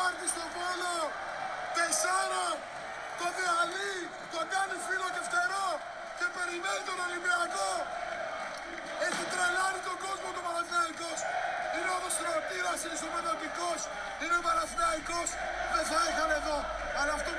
Πάρτι στο Βόλο. Τεσσάρα. Το Δεαλή. Το κάνει φίλο και φτερό. Και περιμένει τον Ολυμπιακό. Έχει τρελάρει τον κόσμο του Παναθηναϊκός. Είναι ο στρατήρας, είναι σωματοτικός, Είναι ο Δεν θα είχαν εδώ. Αλλά αυτό